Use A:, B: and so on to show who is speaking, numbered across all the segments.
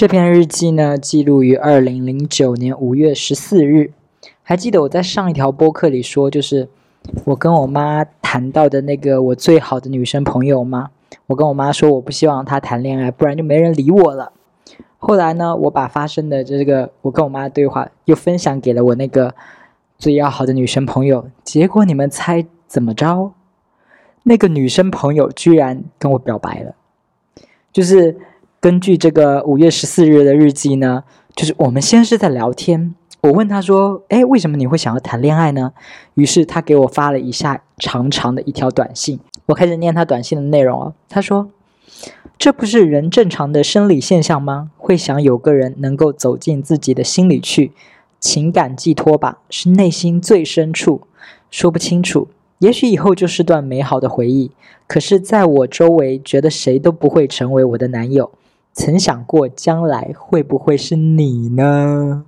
A: 这篇日记呢，记录于二零零九年五月十四日。还记得我在上一条播客里说，就是我跟我妈谈到的那个我最好的女生朋友吗？我跟我妈说，我不希望她谈恋爱，不然就没人理我了。后来呢，我把发生的这个我跟我妈的对话又分享给了我那个最要好的女生朋友。结果你们猜怎么着？那个女生朋友居然跟我表白了。就是根据这个五月十四日的日记呢，就是我们先是在聊天。我问他说：“哎，为什么你会想要谈恋爱呢？”于是他给我发了一下长长的一条短信。我开始念他短信的内容哦。他说：“这不是人正常的生理现象吗？会想有个人能够走进自己的心里去，情感寄托吧，是内心最深处，说不清楚。也许以后就是段美好的回忆。可是，在我周围，觉得谁都不会成为我的男友。曾想过将来会不会是你呢？”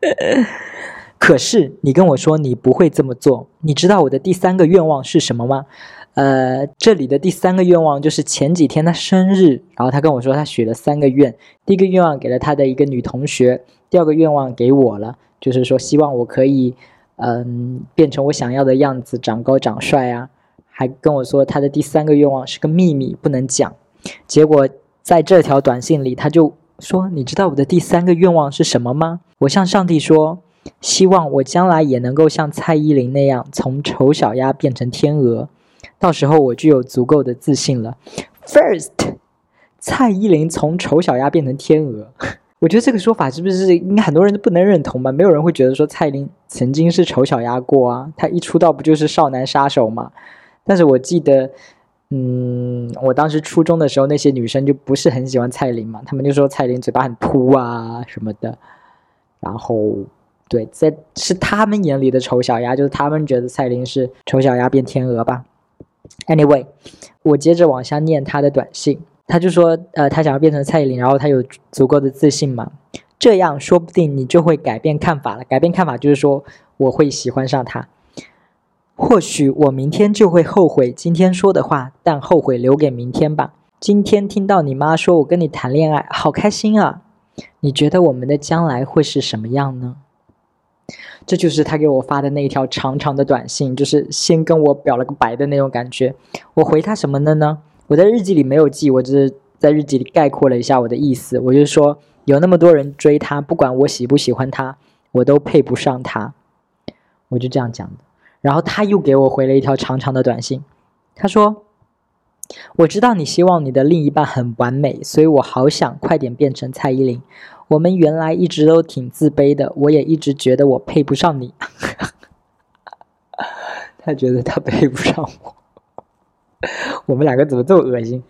A: 可是你跟我说你不会这么做，你知道我的第三个愿望是什么吗？呃，这里的第三个愿望就是前几天他生日，然后他跟我说他许了三个愿，第一个愿望给了他的一个女同学，第二个愿望给我了，就是说希望我可以嗯变成我想要的样子，长高长帅啊，还跟我说他的第三个愿望是个秘密，不能讲。结果在这条短信里，他就。说，你知道我的第三个愿望是什么吗？我向上帝说，希望我将来也能够像蔡依林那样，从丑小鸭变成天鹅。到时候我就有足够的自信了。First，蔡依林从丑小鸭变成天鹅，我觉得这个说法是不是应该很多人都不能认同吧？没有人会觉得说蔡依林曾经是丑小鸭过啊，她一出道不就是少男杀手吗？但是我记得。嗯，我当时初中的时候，那些女生就不是很喜欢蔡琳嘛，她们就说蔡琳嘴巴很凸啊什么的。然后，对，在是他们眼里的丑小鸭，就是他们觉得蔡琳是丑小鸭变天鹅吧。Anyway，我接着往下念他的短信，他就说，呃，他想要变成蔡依林，然后他有足够的自信嘛，这样说不定你就会改变看法了。改变看法就是说，我会喜欢上他。或许我明天就会后悔今天说的话，但后悔留给明天吧。今天听到你妈说我跟你谈恋爱，好开心啊！你觉得我们的将来会是什么样呢？这就是他给我发的那一条长长的短信，就是先跟我表了个白的那种感觉。我回他什么的呢？我在日记里没有记，我只是在日记里概括了一下我的意思。我就说，有那么多人追他，不管我喜不喜欢他，我都配不上他。我就这样讲的。然后他又给我回了一条长长的短信，他说：“我知道你希望你的另一半很完美，所以我好想快点变成蔡依林。我们原来一直都挺自卑的，我也一直觉得我配不上你。他觉得他配不上我，我们两个怎么这么恶心？”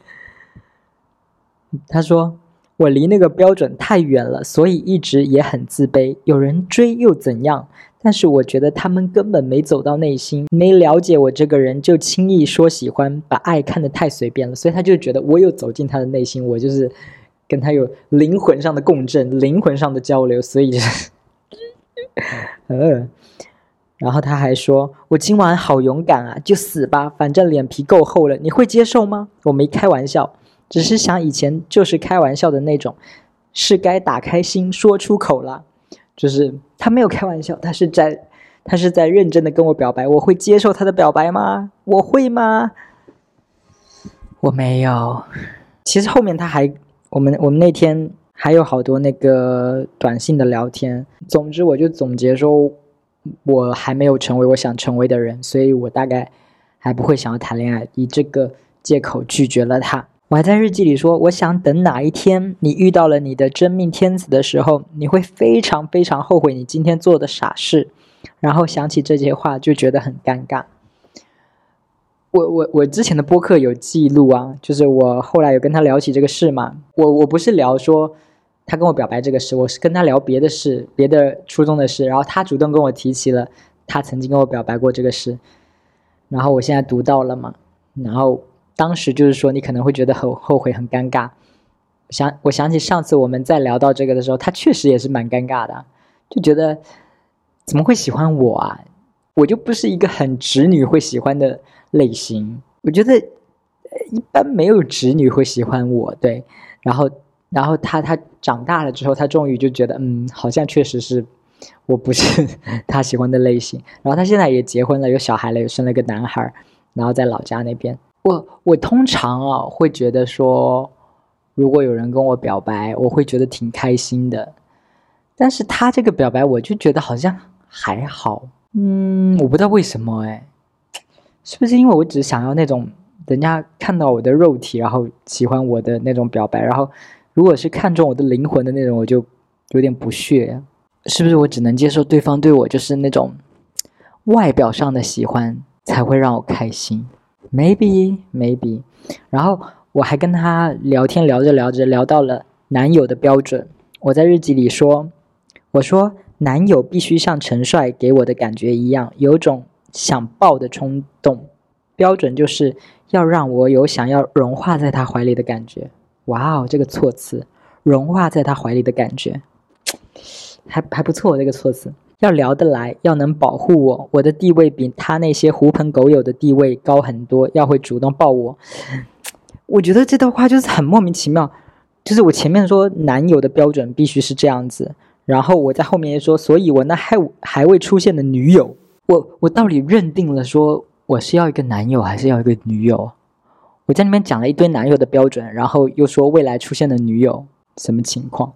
A: 他说：“我离那个标准太远了，所以一直也很自卑。有人追又怎样？”但是我觉得他们根本没走到内心，没了解我这个人，就轻易说喜欢，把爱看得太随便了。所以他就觉得我有走进他的内心，我就是跟他有灵魂上的共振，灵魂上的交流。所以，嗯，然后他还说：“我今晚好勇敢啊，就死吧，反正脸皮够厚了。你会接受吗？”我没开玩笑，只是想以前就是开玩笑的那种，是该打开心说出口了。就是他没有开玩笑，他是在，他是在认真的跟我表白。我会接受他的表白吗？我会吗？我没有。其实后面他还，我们我们那天还有好多那个短信的聊天。总之，我就总结说，我还没有成为我想成为的人，所以我大概还不会想要谈恋爱，以这个借口拒绝了他。我还在日记里说，我想等哪一天你遇到了你的真命天子的时候，你会非常非常后悔你今天做的傻事，然后想起这些话就觉得很尴尬。我我我之前的播客有记录啊，就是我后来有跟他聊起这个事嘛。我我不是聊说他跟我表白这个事，我是跟他聊别的事，别的初中的事，然后他主动跟我提起了他曾经跟我表白过这个事，然后我现在读到了嘛，然后。当时就是说，你可能会觉得很后悔、很尴尬。想，我想起上次我们在聊到这个的时候，他确实也是蛮尴尬的，就觉得怎么会喜欢我啊？我就不是一个很直女会喜欢的类型。我觉得一般没有直女会喜欢我，对。然后然后他他长大了之后，他终于就觉得，嗯，好像确实是我不是 他喜欢的类型。然后他现在也结婚了，有小孩了，也生了个男孩，然后在老家那边。我我通常啊会觉得说，如果有人跟我表白，我会觉得挺开心的。但是他这个表白，我就觉得好像还好。嗯，我不知道为什么哎，是不是因为我只想要那种人家看到我的肉体，然后喜欢我的那种表白，然后。如果是看中我的灵魂的那种，我就有点不屑，是不是？我只能接受对方对我就是那种外表上的喜欢才会让我开心？Maybe, maybe。然后我还跟他聊天，聊着聊着聊到了男友的标准。我在日记里说：“我说男友必须像陈帅给我的感觉一样，有种想抱的冲动。标准就是要让我有想要融化在他怀里的感觉。”哇哦，这个措辞，融化在他怀里的感觉，还还不错。这个措辞要聊得来，要能保护我，我的地位比他那些狐朋狗友的地位高很多。要会主动抱我，我觉得这段话就是很莫名其妙。就是我前面说男友的标准必须是这样子，然后我在后面说，所以我那还还未出现的女友，我我到底认定了说我是要一个男友，还是要一个女友？我在那边讲了一堆男友的标准，然后又说未来出现的女友什么情况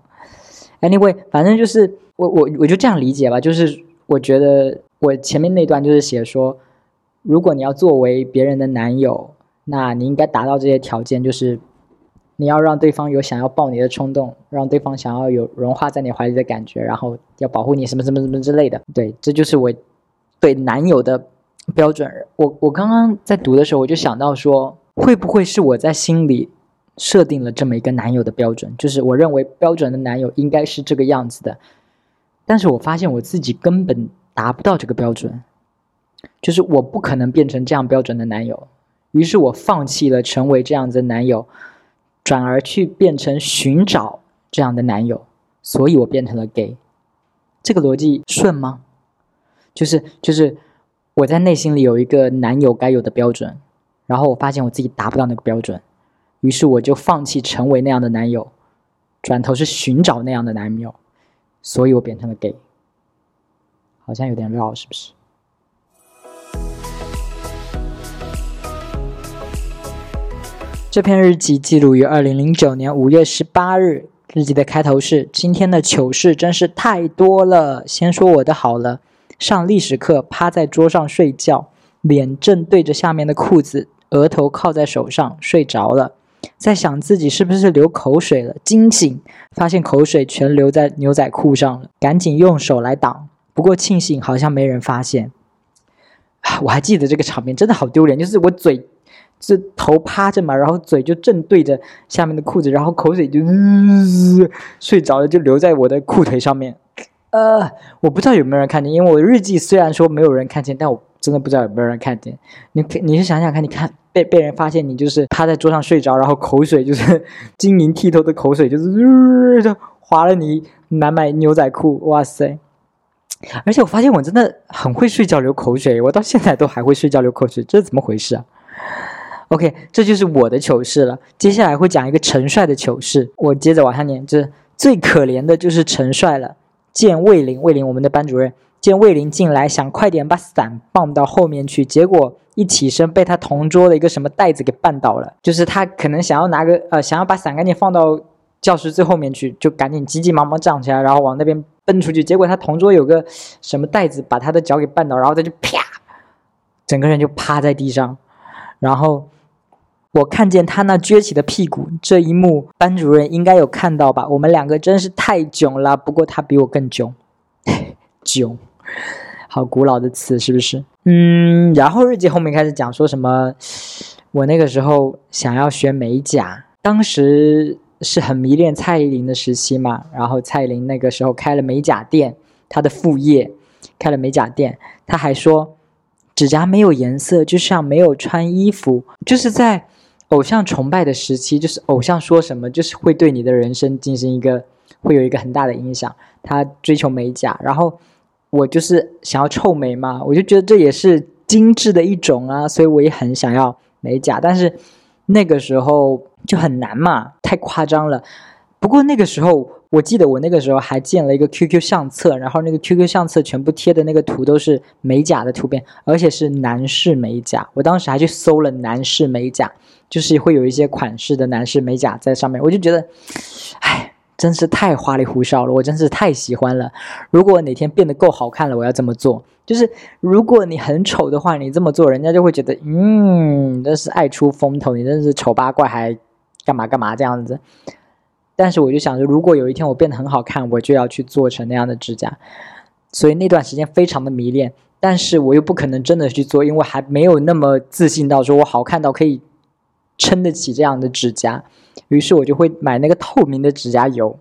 A: ？Anyway，反正就是我我我就这样理解吧，就是我觉得我前面那段就是写说，如果你要作为别人的男友，那你应该达到这些条件，就是你要让对方有想要抱你的冲动，让对方想要有融化在你怀里的感觉，然后要保护你什么什么什么之类的。对，这就是我对男友的标准。我我刚刚在读的时候，我就想到说。会不会是我在心里设定了这么一个男友的标准？就是我认为标准的男友应该是这个样子的，但是我发现我自己根本达不到这个标准，就是我不可能变成这样标准的男友。于是我放弃了成为这样子的男友，转而去变成寻找这样的男友，所以我变成了 gay。这个逻辑顺吗？就是就是我在内心里有一个男友该有的标准。然后我发现我自己达不到那个标准，于是我就放弃成为那样的男友，转头是寻找那样的男友，所以我变成了 gay，好像有点绕，是不是？这篇日记记录于二零零九年五月十八日，日记的开头是：今天的糗事真是太多了。先说我的好了，上历史课趴在桌上睡觉，脸正对着下面的裤子。额头靠在手上，睡着了，在想自己是不是流口水了。惊醒，发现口水全流在牛仔裤上了，赶紧用手来挡。不过庆幸好像没人发现。我还记得这个场面，真的好丢脸。就是我嘴，这头趴着嘛，然后嘴就正对着下面的裤子，然后口水就 睡着了，就流在我的裤腿上面。呃，我不知道有没有人看见，因为我日记虽然说没有人看见，但我真的不知道有没有人看见。你你是想想看，你看。被被人发现你就是趴在桌上睡着，然后口水就是 晶莹剔透的口水，就是 就划了你满满牛仔裤，哇塞！而且我发现我真的很会睡觉流口水，我到现在都还会睡觉流口水，这是怎么回事啊？OK，这就是我的糗事了。接下来会讲一个陈帅的糗事，我接着往下念。这最可怜的就是陈帅了，见魏林，魏林我们的班主任。见魏林进来，想快点把伞放到后面去，结果一起身被他同桌的一个什么袋子给绊倒了。就是他可能想要拿个呃，想要把伞赶紧放到教室最后面去，就赶紧急急忙忙站起来，然后往那边奔出去。结果他同桌有个什么袋子把他的脚给绊倒，然后他就啪，整个人就趴在地上。然后我看见他那撅起的屁股，这一幕班主任应该有看到吧？我们两个真是太囧了，不过他比我更囧，囧。好古老的词是不是？嗯，然后日记后面开始讲说什么？我那个时候想要学美甲，当时是很迷恋蔡依林的时期嘛。然后蔡依林那个时候开了美甲店，她的副业开了美甲店。她还说，指甲没有颜色，就像没有穿衣服。就是在偶像崇拜的时期，就是偶像说什么，就是会对你的人生进行一个，会有一个很大的影响。她追求美甲，然后。我就是想要臭美嘛，我就觉得这也是精致的一种啊，所以我也很想要美甲，但是那个时候就很难嘛，太夸张了，不过那个时候，我记得我那个时候还建了一个 QQ 相册，然后那个 QQ 相册全部贴的那个图都是美甲的图片，而且是男士美甲。我当时还去搜了男士美甲，就是会有一些款式的男士美甲在上面，我就觉得，唉，真是太花里胡哨了，我真是太喜欢了。如果哪天变得够好看了，我要这么做。就是如果你很丑的话，你这么做，人家就会觉得，嗯，真是爱出风头，你真是丑八怪，还干嘛干嘛这样子。但是我就想着，如果有一天我变得很好看，我就要去做成那样的指甲。所以那段时间非常的迷恋，但是我又不可能真的去做，因为还没有那么自信到说我好看到可以撑得起这样的指甲。于是我就会买那个透明的指甲油。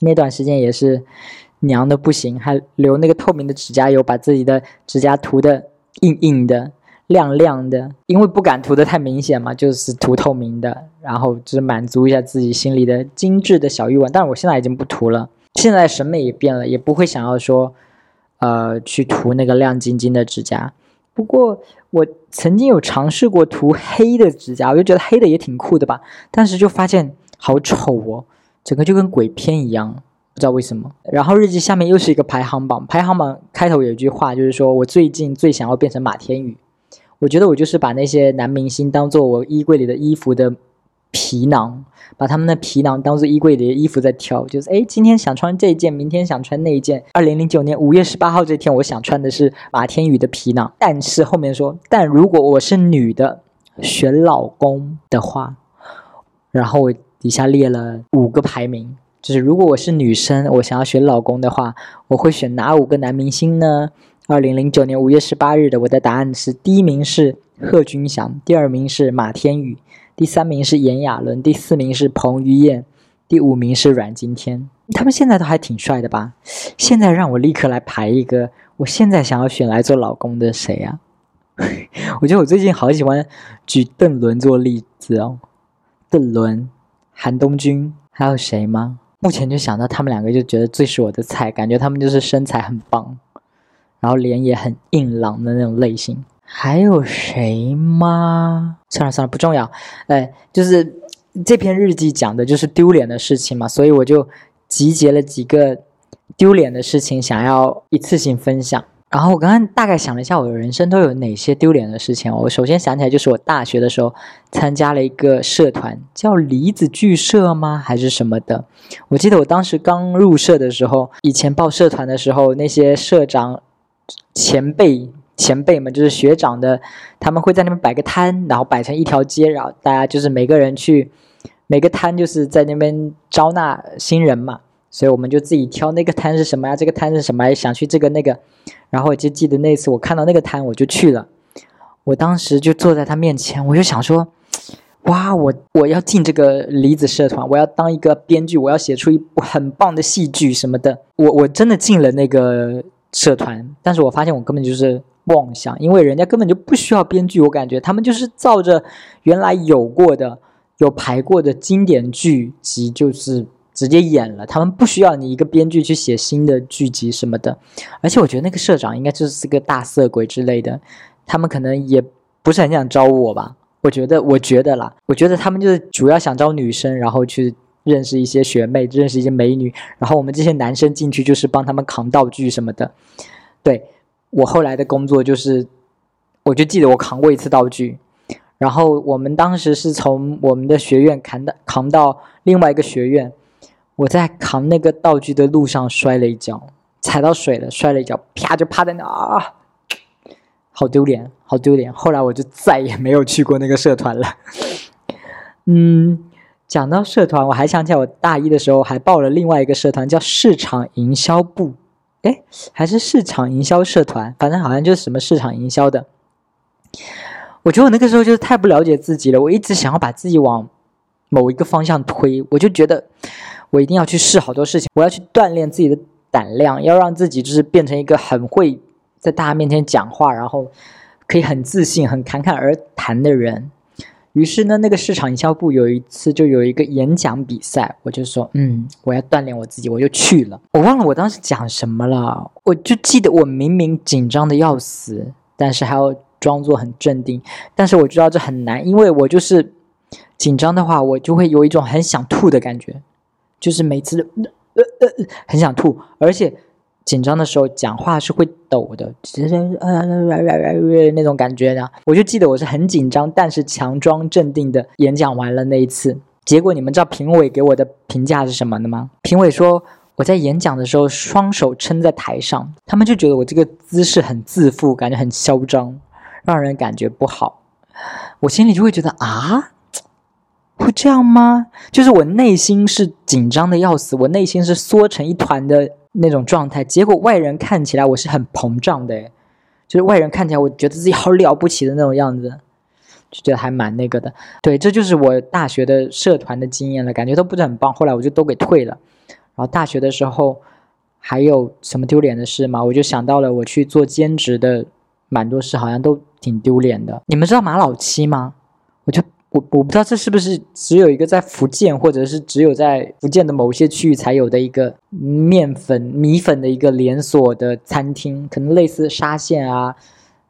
A: 那段时间也是娘的不行，还留那个透明的指甲油，把自己的指甲涂的硬硬的。亮亮的，因为不敢涂的太明显嘛，就是涂透明的，然后就是满足一下自己心里的精致的小欲望。但是我现在已经不涂了，现在审美也变了，也不会想要说，呃，去涂那个亮晶晶的指甲。不过我曾经有尝试过涂黑的指甲，我就觉得黑的也挺酷的吧，但是就发现好丑哦，整个就跟鬼片一样，不知道为什么。然后日记下面又是一个排行榜，排行榜开头有一句话，就是说我最近最想要变成马天宇。我觉得我就是把那些男明星当做我衣柜里的衣服的皮囊，把他们的皮囊当做衣柜里的衣服在挑。就是哎，今天想穿这件，明天想穿那一件。二零零九年五月十八号这天，我想穿的是马天宇的皮囊。但是后面说，但如果我是女的，选老公的话，然后我底下列了五个排名，就是如果我是女生，我想要选老公的话，我会选哪五个男明星呢？二零零九年五月十八日的，我的答案是：第一名是贺军翔，第二名是马天宇，第三名是炎亚纶，第四名是彭于晏，第五名是阮经天。他们现在都还挺帅的吧？现在让我立刻来排一个，我现在想要选来做老公的谁呀？我觉得我最近好喜欢举邓伦做例子哦，邓伦、韩东君，还有谁吗？目前就想到他们两个，就觉得最是我的菜，感觉他们就是身材很棒。然后脸也很硬朗的那种类型，还有谁吗？算了算了，不重要。哎，就是这篇日记讲的就是丢脸的事情嘛，所以我就集结了几个丢脸的事情，想要一次性分享。然后我刚刚大概想了一下，我的人生都有哪些丢脸的事情。我首先想起来就是我大学的时候参加了一个社团，叫离子剧社吗？还是什么的？我记得我当时刚入社的时候，以前报社团的时候，那些社长。前辈前辈们就是学长的，他们会在那边摆个摊，然后摆成一条街，然后大家就是每个人去每个摊，就是在那边招纳新人嘛。所以我们就自己挑那个摊是什么呀？这个摊是什么？想去这个那个，然后我就记得那次我看到那个摊，我就去了。我当时就坐在他面前，我就想说，哇，我我要进这个离子社团，我要当一个编剧，我要写出一部很棒的戏剧什么的。我我真的进了那个。社团，但是我发现我根本就是妄想，因为人家根本就不需要编剧，我感觉他们就是照着原来有过的、有排过的经典剧集，就是直接演了。他们不需要你一个编剧去写新的剧集什么的。而且我觉得那个社长应该就是个大色鬼之类的，他们可能也不是很想招我吧。我觉得，我觉得啦，我觉得他们就是主要想招女生，然后去。认识一些学妹，认识一些美女，然后我们这些男生进去就是帮他们扛道具什么的。对我后来的工作就是，我就记得我扛过一次道具，然后我们当时是从我们的学院扛到扛到另外一个学院，我在扛那个道具的路上摔了一跤，踩到水了，摔了一跤，啪就趴在那啊，好丢脸，好丢脸。后来我就再也没有去过那个社团了。嗯。讲到社团，我还想起来，我大一的时候还报了另外一个社团，叫市场营销部，哎，还是市场营销社团，反正好像就是什么市场营销的。我觉得我那个时候就是太不了解自己了，我一直想要把自己往某一个方向推，我就觉得我一定要去试好多事情，我要去锻炼自己的胆量，要让自己就是变成一个很会在大家面前讲话，然后可以很自信、很侃侃而谈的人。于是呢，那个市场营销部有一次就有一个演讲比赛，我就说，嗯，我要锻炼我自己，我就去了。我忘了我当时讲什么了，我就记得我明明紧张的要死，但是还要装作很镇定。但是我知道这很难，因为我就是紧张的话，我就会有一种很想吐的感觉，就是每次呃呃呃很想吐，而且紧张的时候讲话是会抖的，就是呃那种感觉的。我就记得我是很紧张，但是强装镇定的演讲完了那一次。结果你们知道评委给我的评价是什么的吗？评委说我在演讲的时候双手撑在台上，他们就觉得我这个姿势很自负，感觉很嚣张，让人感觉不好。我心里就会觉得啊，会这样吗？就是我内心是紧张的要死，我内心是缩成一团的那种状态。结果外人看起来我是很膨胀的，就是外人看起来我觉得自己好了不起的那种样子。就觉得还蛮那个的，对，这就是我大学的社团的经验了，感觉都不是很棒。后来我就都给退了。然后大学的时候还有什么丢脸的事吗？我就想到了我去做兼职的蛮多事，好像都挺丢脸的。你们知道马老七吗？我就我我不知道这是不是只有一个在福建，或者是只有在福建的某些区域才有的一个面粉米粉的一个连锁的餐厅，可能类似沙县啊、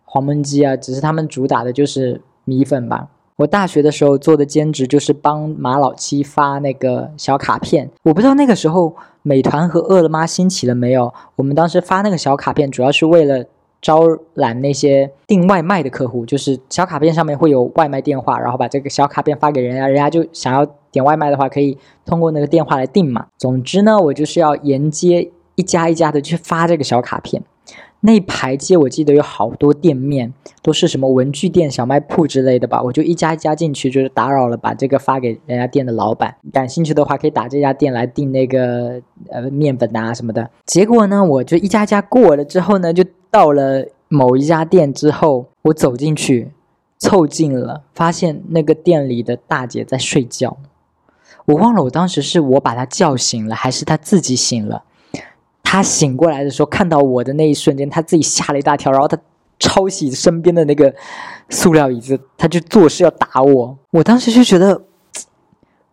A: 黄焖鸡啊，只是他们主打的就是。米粉吧，我大学的时候做的兼职就是帮马老七发那个小卡片。我不知道那个时候美团和饿了么兴起了没有。我们当时发那个小卡片，主要是为了招揽那些订外卖的客户，就是小卡片上面会有外卖电话，然后把这个小卡片发给人家，人家就想要点外卖的话，可以通过那个电话来订嘛。总之呢，我就是要沿街一家一家的去发这个小卡片。那排街我记得有好多店面，都是什么文具店、小卖铺之类的吧。我就一家一家进去，就是打扰了，把这个发给人家店的老板。感兴趣的话，可以打这家店来订那个呃面粉啊什么的。结果呢，我就一家家过了之后呢，就到了某一家店之后，我走进去，凑近了，发现那个店里的大姐在睡觉。我忘了我当时是我把她叫醒了，还是她自己醒了。他醒过来的时候，看到我的那一瞬间，他自己吓了一大跳，然后他抄起身边的那个塑料椅子，他就做事要打我。我当时就觉得，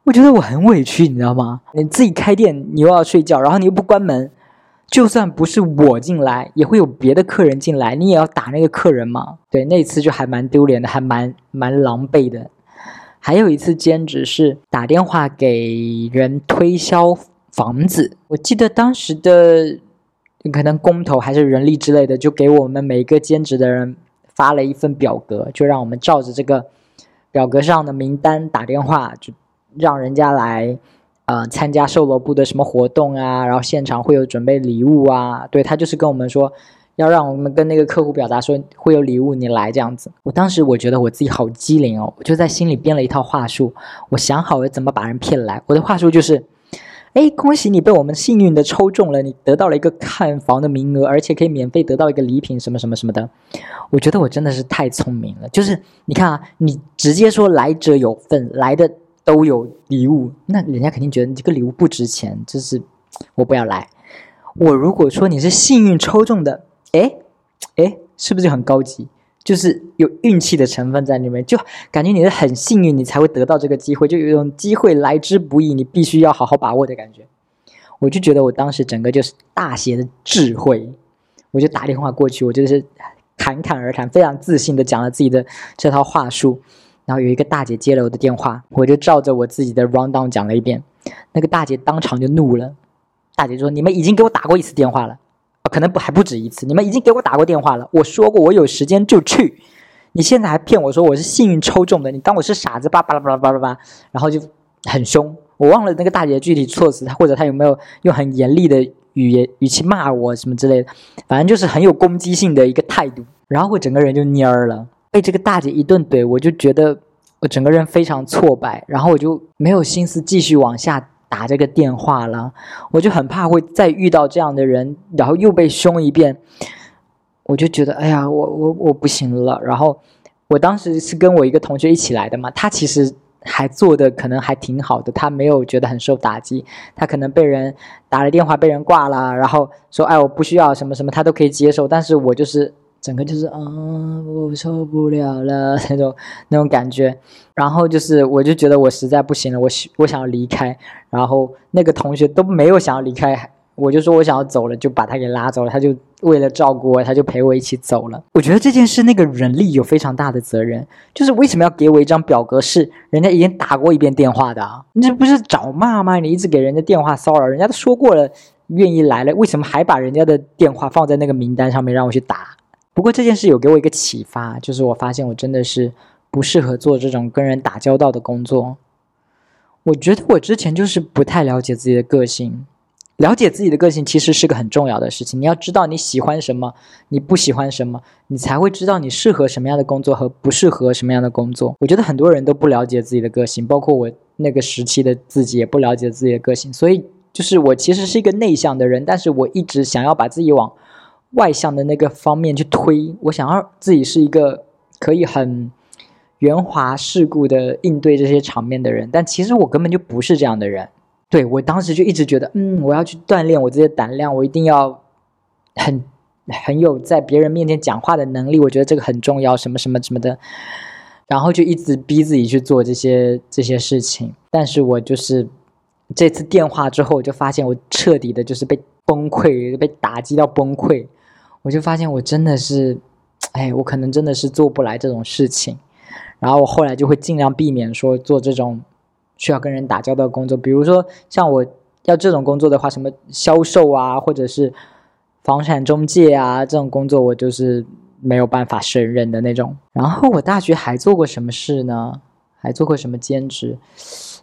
A: 我觉得我很委屈，你知道吗？你自己开店，你又要睡觉，然后你又不关门，就算不是我进来，也会有别的客人进来，你也要打那个客人嘛。对，那次就还蛮丢脸的，还蛮蛮狼狈的。还有一次兼职是打电话给人推销。房子，我记得当时的可能工头还是人力之类的，就给我们每个兼职的人发了一份表格，就让我们照着这个表格上的名单打电话，就让人家来呃参加售楼部的什么活动啊，然后现场会有准备礼物啊。对他就是跟我们说，要让我们跟那个客户表达说会有礼物，你来这样子。我当时我觉得我自己好机灵哦，我就在心里编了一套话术，我想好了怎么把人骗来。我的话术就是。哎，恭喜你被我们幸运的抽中了，你得到了一个看房的名额，而且可以免费得到一个礼品，什么什么什么的。我觉得我真的是太聪明了，就是你看啊，你直接说来者有份，来的都有礼物，那人家肯定觉得你这个礼物不值钱，就是我不要来。我如果说你是幸运抽中的，哎哎，是不是就很高级？就是有运气的成分在里面，就感觉你是很幸运，你才会得到这个机会，就有一种机会来之不易，你必须要好好把握的感觉。我就觉得我当时整个就是大写的智慧，我就打电话过去，我就是侃侃而谈，非常自信的讲了自己的这套话术。然后有一个大姐接了我的电话，我就照着我自己的 round down 讲了一遍，那个大姐当场就怒了，大姐说：“你们已经给我打过一次电话了。”可能不还不止一次，你们已经给我打过电话了。我说过我有时间就去，你现在还骗我说我是幸运抽中的，你当我是傻子吧？巴拉巴拉巴拉巴拉，然后就很凶。我忘了那个大姐具体措辞，或者她有没有用很严厉的语言语气骂我什么之类的，反正就是很有攻击性的一个态度。然后我整个人就蔫儿了，被这个大姐一顿怼，我就觉得我整个人非常挫败，然后我就没有心思继续往下。打这个电话了，我就很怕会再遇到这样的人，然后又被凶一遍，我就觉得哎呀，我我我不行了。然后我当时是跟我一个同学一起来的嘛，他其实还做的可能还挺好的，他没有觉得很受打击，他可能被人打了电话被人挂了，然后说哎我不需要什么什么，他都可以接受，但是我就是。整个就是啊，我受不了了那种那种感觉，然后就是我就觉得我实在不行了，我我想要离开，然后那个同学都没有想要离开，我就说我想要走了，就把他给拉走了。他就为了照顾我，他就陪我一起走了。我觉得这件事那个人力有非常大的责任，就是为什么要给我一张表格，是人家已经打过一遍电话的啊？你这不是找骂吗？你一直给人家电话骚扰，人家都说过了愿意来了，为什么还把人家的电话放在那个名单上面让我去打？不过这件事有给我一个启发，就是我发现我真的是不适合做这种跟人打交道的工作。我觉得我之前就是不太了解自己的个性。了解自己的个性其实是个很重要的事情。你要知道你喜欢什么，你不喜欢什么，你才会知道你适合什么样的工作和不适合什么样的工作。我觉得很多人都不了解自己的个性，包括我那个时期的自己也不了解自己的个性。所以，就是我其实是一个内向的人，但是我一直想要把自己往外向的那个方面去推。我想要自己是一个可以很圆滑世故的应对这些场面的人，但其实我根本就不是这样的人。对我当时就一直觉得，嗯，我要去锻炼我自己的胆量，我一定要很很有在别人面前讲话的能力，我觉得这个很重要，什么什么什么的，然后就一直逼自己去做这些这些事情。但是我就是这次电话之后，我就发现我彻底的就是被崩溃，被打击到崩溃。我就发现我真的是，哎，我可能真的是做不来这种事情。然后我后来就会尽量避免说做这种。需要跟人打交道的工作，比如说像我要这种工作的话，什么销售啊，或者是房产中介啊，这种工作我就是没有办法胜任的那种。然后我大学还做过什么事呢？还做过什么兼职？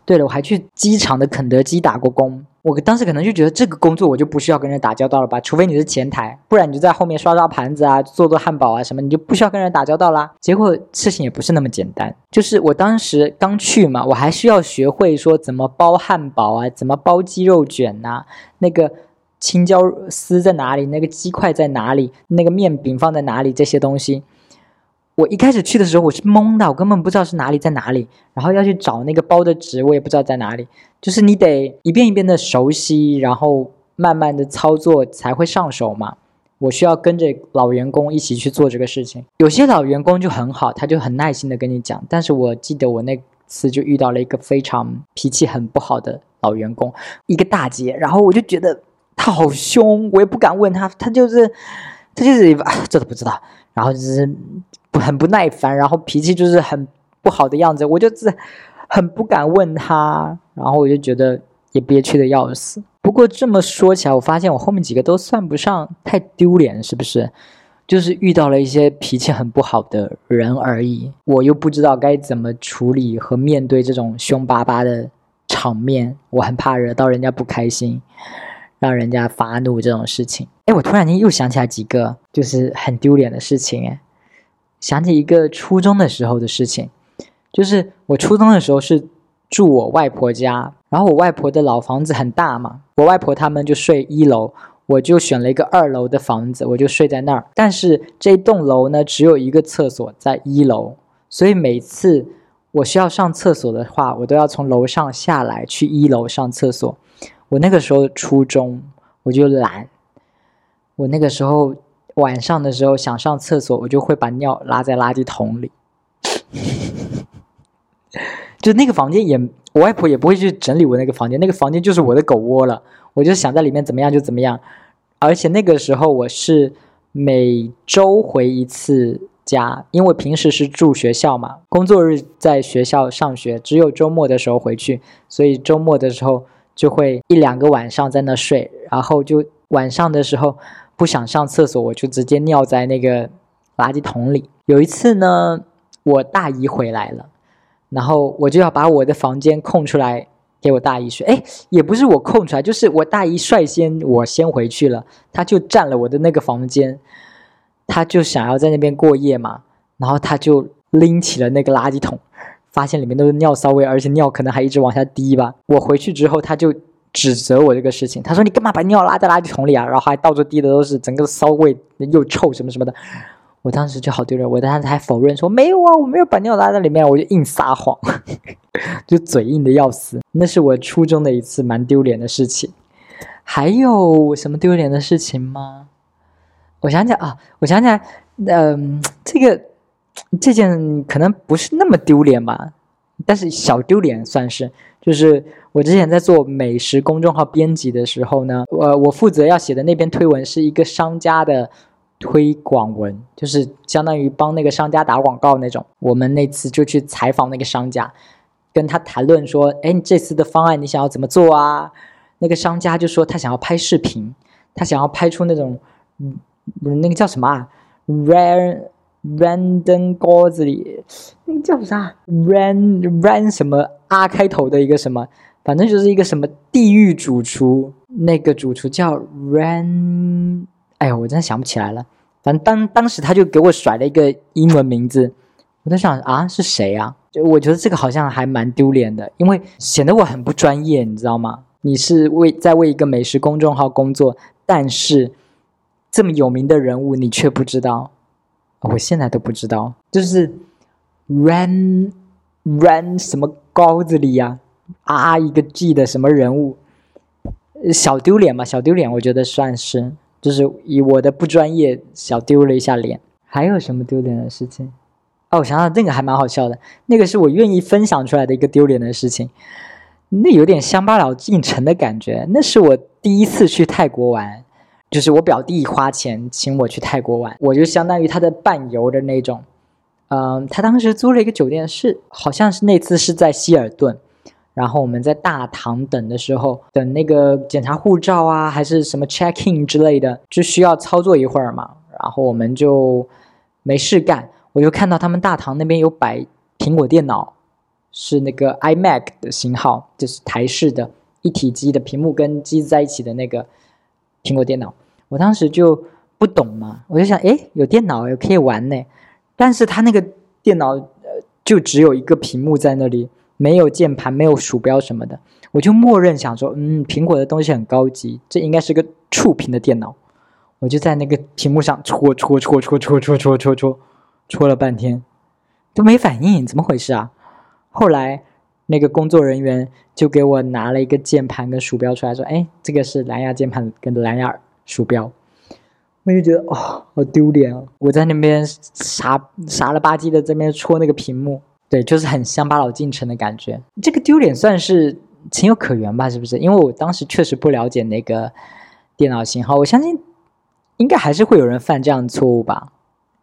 A: 对了，我还去机场的肯德基打过工。我当时可能就觉得这个工作我就不需要跟人打交道了吧，除非你是前台，不然你就在后面刷刷盘子啊，做做汉堡啊什么，你就不需要跟人打交道啦。结果事情也不是那么简单，就是我当时刚去嘛，我还需要学会说怎么包汉堡啊，怎么包鸡肉卷呐，那个青椒丝在哪里，那个鸡块在哪里，那个面饼放在哪里，这些东西。我一开始去的时候我是懵的，我根本不知道是哪里在哪里，然后要去找那个包的纸，我也不知道在哪里。就是你得一遍一遍的熟悉，然后慢慢的操作才会上手嘛。我需要跟着老员工一起去做这个事情。有些老员工就很好，他就很耐心的跟你讲。但是我记得我那次就遇到了一个非常脾气很不好的老员工，一个大姐，然后我就觉得他好凶，我也不敢问他，他就是他就是这都不知道，然后就是。很不耐烦，然后脾气就是很不好的样子，我就是很不敢问他，然后我就觉得也憋屈的要死。不过这么说起来，我发现我后面几个都算不上太丢脸，是不是？就是遇到了一些脾气很不好的人而已，我又不知道该怎么处理和面对这种凶巴巴的场面，我很怕惹到人家不开心，让人家发怒这种事情。哎，我突然间又想起来几个就是很丢脸的事情，哎。想起一个初中的时候的事情，就是我初中的时候是住我外婆家，然后我外婆的老房子很大嘛，我外婆他们就睡一楼，我就选了一个二楼的房子，我就睡在那儿。但是这栋楼呢只有一个厕所在一楼，所以每次我需要上厕所的话，我都要从楼上下来去一楼上厕所。我那个时候初中，我就懒，我那个时候。晚上的时候想上厕所，我就会把尿拉在垃圾桶里。就那个房间也，我外婆也不会去整理我那个房间，那个房间就是我的狗窝了。我就想在里面怎么样就怎么样。而且那个时候我是每周回一次家，因为平时是住学校嘛，工作日在学校上学，只有周末的时候回去，所以周末的时候就会一两个晚上在那睡，然后就晚上的时候。不想上厕所，我就直接尿在那个垃圾桶里。有一次呢，我大姨回来了，然后我就要把我的房间空出来给我大姨睡。哎，也不是我空出来，就是我大姨率先我先回去了，她就占了我的那个房间，她就想要在那边过夜嘛。然后她就拎起了那个垃圾桶，发现里面都是尿骚味，而且尿可能还一直往下滴吧。我回去之后，她就。指责我这个事情，他说你干嘛把尿拉在垃圾桶里啊？然后还到处滴的都是整个骚味，又臭什么什么的。我当时就好丢人，我当时还否认说没有啊，我没有把尿拉在里面，我就硬撒谎，就嘴硬的要死。那是我初中的一次蛮丢脸的事情。还有什么丢脸的事情吗？我想想啊，我想起来，嗯，这个这件可能不是那么丢脸吧。但是小丢脸算是，就是我之前在做美食公众号编辑的时候呢，我我负责要写的那篇推文是一个商家的推广文，就是相当于帮那个商家打广告那种。我们那次就去采访那个商家，跟他谈论说，哎，你这次的方案你想要怎么做啊？那个商家就说他想要拍视频，他想要拍出那种，嗯，那个叫什么啊？rare。Random 锅子里，那个叫啥？ran ran 什么 R 开头的一个什么，反正就是一个什么地狱主厨。那个主厨叫 ran，哎呀，我真的想不起来了。反正当当时他就给我甩了一个英文名字，我在想啊，是谁啊？就我觉得这个好像还蛮丢脸的，因为显得我很不专业，你知道吗？你是为在为一个美食公众号工作，但是这么有名的人物你却不知道。我现在都不知道，就是 ran ran 什么高子里呀啊一个 G 的什么人物，小丢脸嘛，小丢脸，我觉得算是，就是以我的不专业小丢了一下脸。还有什么丢脸的事情？哦，我想想，那个还蛮好笑的，那个是我愿意分享出来的一个丢脸的事情，那有点乡巴佬进城的感觉。那是我第一次去泰国玩。就是我表弟花钱请我去泰国玩，我就相当于他的伴游的那种。嗯，他当时租了一个酒店，是好像是那次是在希尔顿，然后我们在大堂等的时候，等那个检查护照啊，还是什么 check in 之类的，就需要操作一会儿嘛。然后我们就没事干，我就看到他们大堂那边有摆苹果电脑，是那个 iMac 的型号，就是台式的一体机的屏幕跟机子在一起的那个苹果电脑。我当时就不懂嘛，我就想，哎，有电脑也可以玩呢，但是他那个电脑呃就只有一个屏幕在那里，没有键盘，没有鼠标什么的，我就默认想说，嗯，苹果的东西很高级，这应该是个触屏的电脑，我就在那个屏幕上戳戳戳戳戳戳戳戳戳，戳了半天都没反应，怎么回事啊？后来那个工作人员就给我拿了一个键盘跟鼠标出来，说，哎，这个是蓝牙键盘跟蓝牙耳。鼠标，我就觉得哦，好丢脸啊！我在那边傻傻了吧唧的这边戳那个屏幕，对，就是很乡巴佬进城的感觉。这个丢脸算是情有可原吧？是不是？因为我当时确实不了解那个电脑型号，我相信应该还是会有人犯这样的错误吧。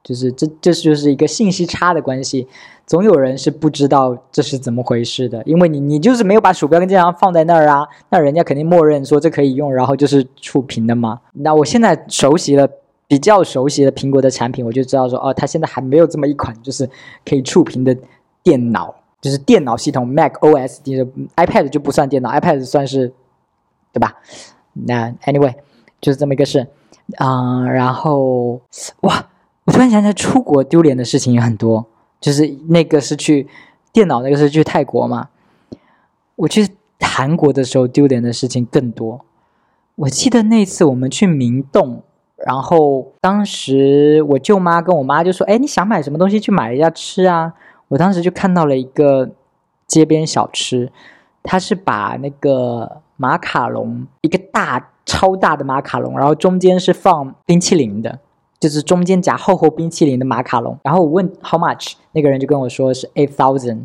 A: 就是这，这就是一个信息差的关系，总有人是不知道这是怎么回事的，因为你你就是没有把鼠标跟键盘放在那儿啊，那人家肯定默认说这可以用，然后就是触屏的嘛。那我现在熟悉了，比较熟悉了苹果的产品，我就知道说，哦，它现在还没有这么一款就是可以触屏的电脑，就是电脑系统 Mac OS 的 iPad 就不算电脑，iPad 算是，对吧？那 Anyway 就是这么一个事啊，然后哇。我突然想起来，出国丢脸的事情也很多。就是那个是去电脑，那个是去泰国嘛。我去韩国的时候，丢脸的事情更多。我记得那次我们去明洞，然后当时我舅妈跟我妈就说：“哎，你想买什么东西去买一下吃啊？”我当时就看到了一个街边小吃，它是把那个马卡龙，一个大超大的马卡龙，然后中间是放冰淇淋的。就是中间夹厚厚冰淇淋的马卡龙，然后我问 how much，那个人就跟我说是 eight thousand。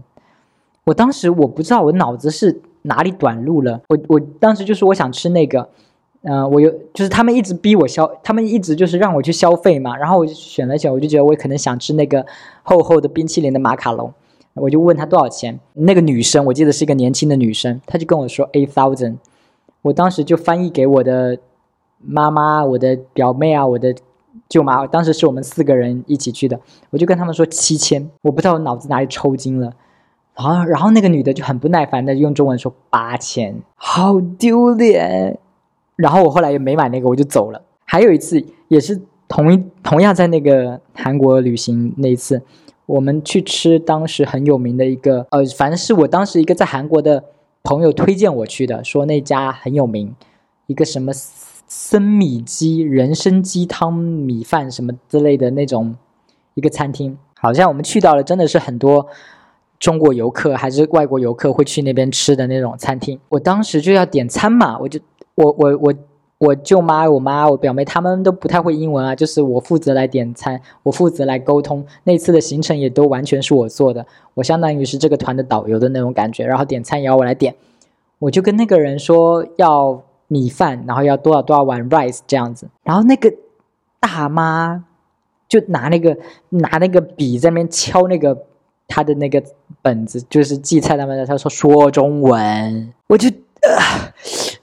A: 我当时我不知道我脑子是哪里短路了，我我当时就是我想吃那个，嗯，我又就是他们一直逼我消，他们一直就是让我去消费嘛，然后我就选了选，我就觉得我可能想吃那个厚厚的冰淇淋的马卡龙，我就问他多少钱，那个女生我记得是一个年轻的女生，她就跟我说 eight thousand，我当时就翻译给我的妈妈、我的表妹啊、我的。舅妈当时是我们四个人一起去的，我就跟他们说七千，我不知道我脑子哪里抽筋了，然后然后那个女的就很不耐烦的用中文说八千，好丢脸。然后我后来也没买那个，我就走了。还有一次也是同一同样在那个韩国旅行那一次，我们去吃当时很有名的一个呃，反正是我当时一个在韩国的朋友推荐我去的，说那家很有名，一个什么。生米鸡、人参鸡汤、米饭什么之类的那种一个餐厅，好像我们去到了，真的是很多中国游客还是外国游客会去那边吃的那种餐厅。我当时就要点餐嘛，我就我我我我舅妈、我妈、我表妹他们都不太会英文啊，就是我负责来点餐，我负责来沟通。那次的行程也都完全是我做的，我相当于是这个团的导游的那种感觉。然后点餐也要我来点，我就跟那个人说要米饭，然后要多少多少碗 rice 这样子。然后那个大妈就拿那个拿那个笔在那边敲那个他的那个本子，就是记菜单的。他说说中文，我就呃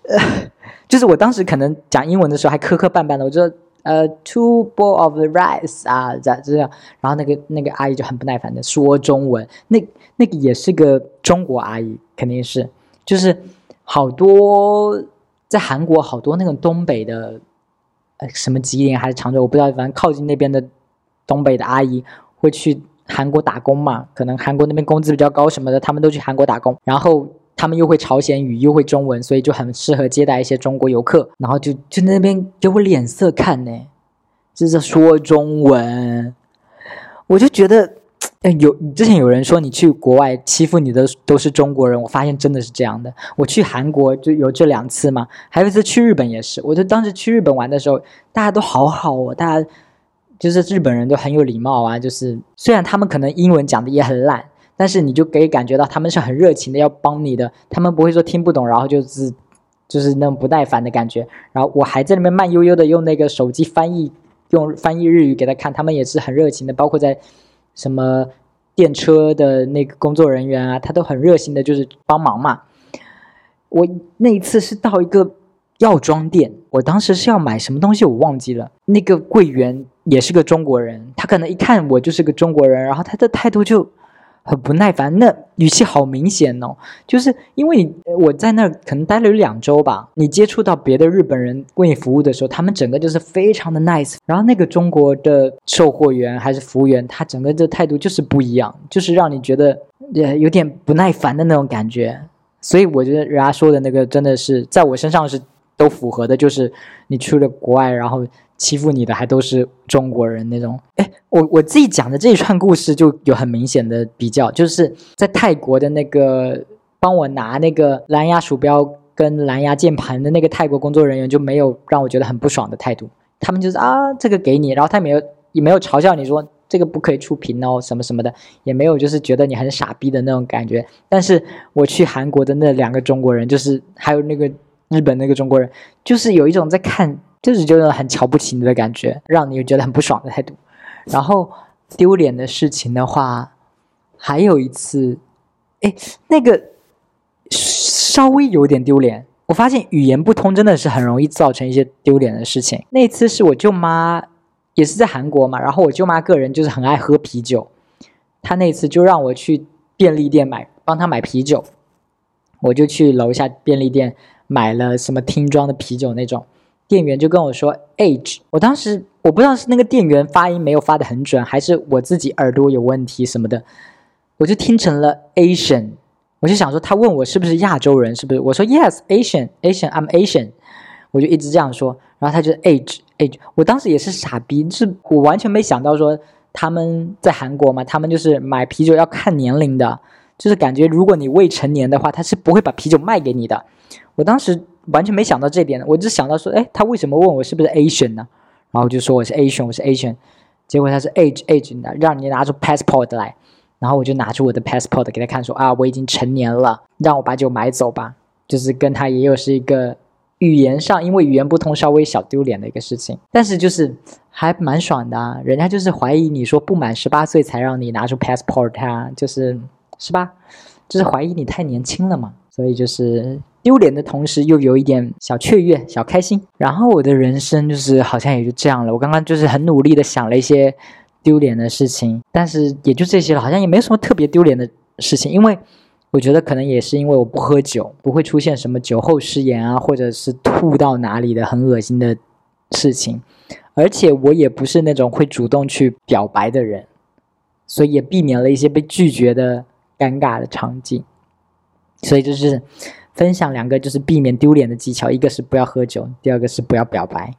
A: 呃。就是我当时可能讲英文的时候还磕磕绊绊的，我就说呃，two bowl of rice 啊，这样这样，然后那个那个阿姨就很不耐烦的说中文，那那个也是个中国阿姨，肯定是，就是好多在韩国好多那种东北的，呃，什么吉林还是常州，我不知道，反正靠近那边的东北的阿姨会去韩国打工嘛，可能韩国那边工资比较高什么的，他们都去韩国打工，然后。他们又会朝鲜语，又会中文，所以就很适合接待一些中国游客。然后就就那边给我脸色看呢，就是说中文，我就觉得，有之前有人说你去国外欺负你的都是中国人，我发现真的是这样的。我去韩国就有这两次嘛，还有一次去日本也是。我就当时去日本玩的时候，大家都好好哦，大家就是日本人都很有礼貌啊，就是虽然他们可能英文讲的也很烂。但是你就可以感觉到他们是很热情的，要帮你的。他们不会说听不懂，然后就是就是那种不耐烦的感觉。然后我还在那边慢悠悠的用那个手机翻译，用翻译日语给他看。他们也是很热情的，包括在什么电车的那个工作人员啊，他都很热心的，就是帮忙嘛。我那一次是到一个药妆店，我当时是要买什么东西，我忘记了。那个柜员也是个中国人，他可能一看我就是个中国人，然后他的态度就。很不耐烦，那语气好明显哦，就是因为我在那儿可能待了有两周吧，你接触到别的日本人为你服务的时候，他们整个就是非常的 nice，然后那个中国的售货员还是服务员，他整个的态度就是不一样，就是让你觉得也有点不耐烦的那种感觉，所以我觉得人家说的那个真的是在我身上是都符合的，就是你去了国外，然后。欺负你的还都是中国人那种，哎，我我自己讲的这一串故事就有很明显的比较，就是在泰国的那个帮我拿那个蓝牙鼠标跟蓝牙键盘的那个泰国工作人员就没有让我觉得很不爽的态度，他们就是啊这个给你，然后他没有也没有嘲笑你说这个不可以触屏哦什么什么的，也没有就是觉得你很傻逼的那种感觉。但是我去韩国的那两个中国人，就是还有那个日本那个中国人，就是有一种在看。就是就是很瞧不起你的感觉，让你觉得很不爽的态度。然后丢脸的事情的话，还有一次，哎，那个稍微有点丢脸。我发现语言不通真的是很容易造成一些丢脸的事情。那次是我舅妈，也是在韩国嘛。然后我舅妈个人就是很爱喝啤酒，她那次就让我去便利店买，帮她买啤酒。我就去楼下便利店买了什么听装的啤酒那种。店员就跟我说 age，我当时我不知道是那个店员发音没有发的很准，还是我自己耳朵有问题什么的，我就听成了 Asian，我就想说他问我是不是亚洲人，是不是？我说 Yes Asian Asian I'm Asian，我就一直这样说，然后他就 age age，我当时也是傻逼，是我完全没想到说他们在韩国嘛，他们就是买啤酒要看年龄的，就是感觉如果你未成年的话，他是不会把啤酒卖给你的，我当时。完全没想到这点，我只想到说，哎，他为什么问我是不是 Asian 呢？然后就说我是 Asian，我是 Asian。结果他是 age age，的让你拿出 passport 来，然后我就拿出我的 passport 给他看，说啊，我已经成年了，让我把酒买走吧。就是跟他也有是一个语言上，因为语言不通，稍微小丢脸的一个事情。但是就是还蛮爽的啊，人家就是怀疑你说不满十八岁才让你拿出 passport 啊，就是是吧？就是怀疑你太年轻了嘛，所以就是。丢脸的同时又有一点小雀跃、小开心，然后我的人生就是好像也就这样了。我刚刚就是很努力的想了一些丢脸的事情，但是也就这些了，好像也没什么特别丢脸的事情。因为我觉得可能也是因为我不喝酒，不会出现什么酒后失言啊，或者是吐到哪里的很恶心的事情，而且我也不是那种会主动去表白的人，所以也避免了一些被拒绝的尴尬的场景。所以就是。分享两个就是避免丢脸的技巧，一个是不要喝酒，第二个是不要表白。